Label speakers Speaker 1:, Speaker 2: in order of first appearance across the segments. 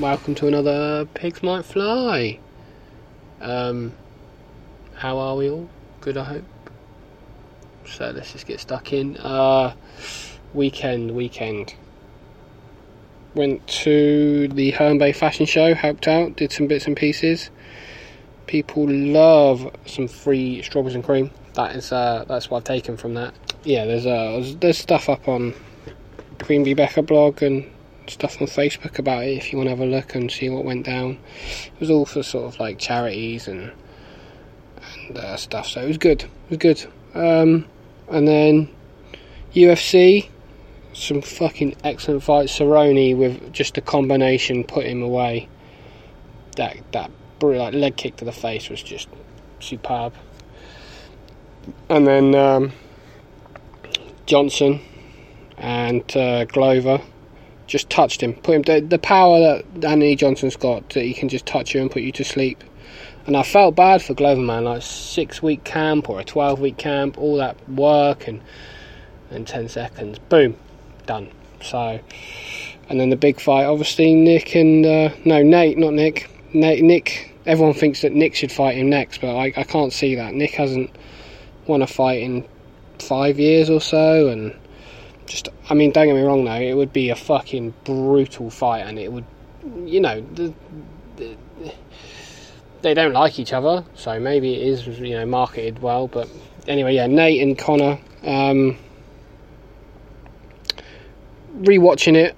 Speaker 1: welcome to another Pigs Might Fly. Um, how are we all? Good, I hope. So let's just get stuck in. Uh, weekend, weekend. Went to the Herne Bay Fashion Show, helped out, did some bits and pieces. People love some free strawberries and cream. That is, uh, that's what I've taken from that. Yeah, there's uh, there's stuff up on Queen Becker blog and stuff on Facebook about it if you want to have a look and see what went down. It was all for sort of like charities and and uh, stuff, so it was good. It was good. Um, and then UFC, some fucking excellent fights. Cerrone with just a combination put him away. That that like leg kick to the face was just superb. And then um, Johnson and uh, Glover just touched him, put him. The, the power that Anthony Johnson's got that he can just touch you and put you to sleep. And I felt bad for Glover, man. Like six week camp or a twelve week camp, all that work and and ten seconds, boom, done. So, and then the big fight, obviously Nick and uh, no Nate, not Nick. Nate, Nick. Everyone thinks that Nick should fight him next, but I, I can't see that. Nick hasn't won a fight in five years or so, and just I mean, don't get me wrong though, it would be a fucking brutal fight, and it would, you know, the, the, they don't like each other, so maybe it is you know marketed well. But anyway, yeah, Nate and Conor. Um, rewatching it,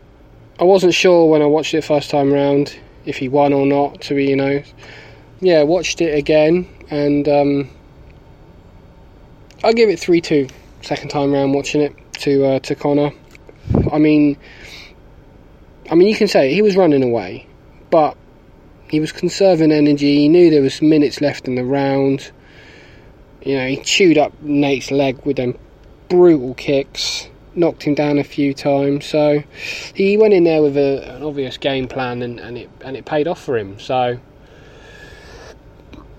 Speaker 1: I wasn't sure when I watched it first time round if he won or not. To be you know, yeah, watched it again and um, I'll give it three two. Second time round watching it to uh, to Conor. I mean, I mean you can say he was running away, but he was conserving energy. He knew there was minutes left in the round. You know, he chewed up Nate's leg with them brutal kicks, knocked him down a few times. So he went in there with a, an obvious game plan, and, and it and it paid off for him. So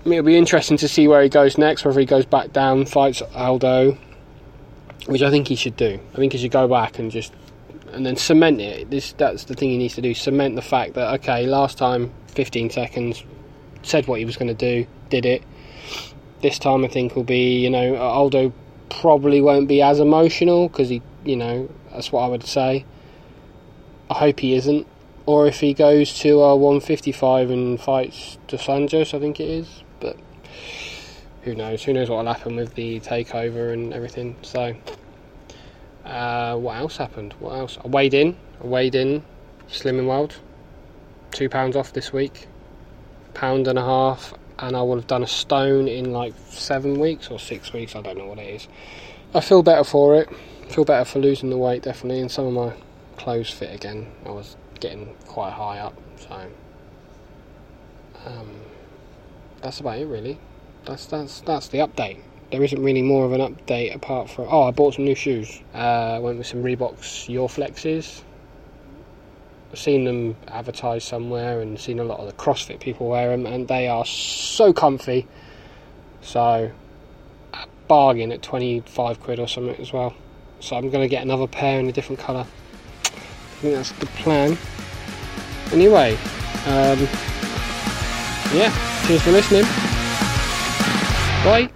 Speaker 1: it'll be interesting to see where he goes next. Whether he goes back down, fights Aldo, which I think he should do. I think he should go back and just and then cement it. This that's the thing he needs to do. Cement the fact that okay, last time 15 seconds, said what he was going to do, did it. This time I think will be, you know, Aldo probably won't be as emotional because he, you know, that's what I would say. I hope he isn't. Or if he goes to uh, 155 and fights Dos Anjos, I think it is. But who knows? Who knows what will happen with the takeover and everything. So, uh, what else happened? What else? I weighed in. I weighed in Slimming World two pounds off this week, pound and a half, and I would have done a stone in like seven weeks or six weeks. I don't know what it is. I feel better for it. feel better for losing the weight definitely, and some of my clothes fit again. I was getting quite high up, so um, that's about it really. That's that's that's the update. There isn't really more of an update apart from oh I bought some new shoes. Uh, went with some Reeboks Your Flexes seen them advertised somewhere and seen a lot of the CrossFit people wear them, and they are so comfy. So, a bargain at 25 quid or something as well. So, I'm going to get another pair in a different colour. I think that's the plan. Anyway, um, yeah, cheers for listening. Oi?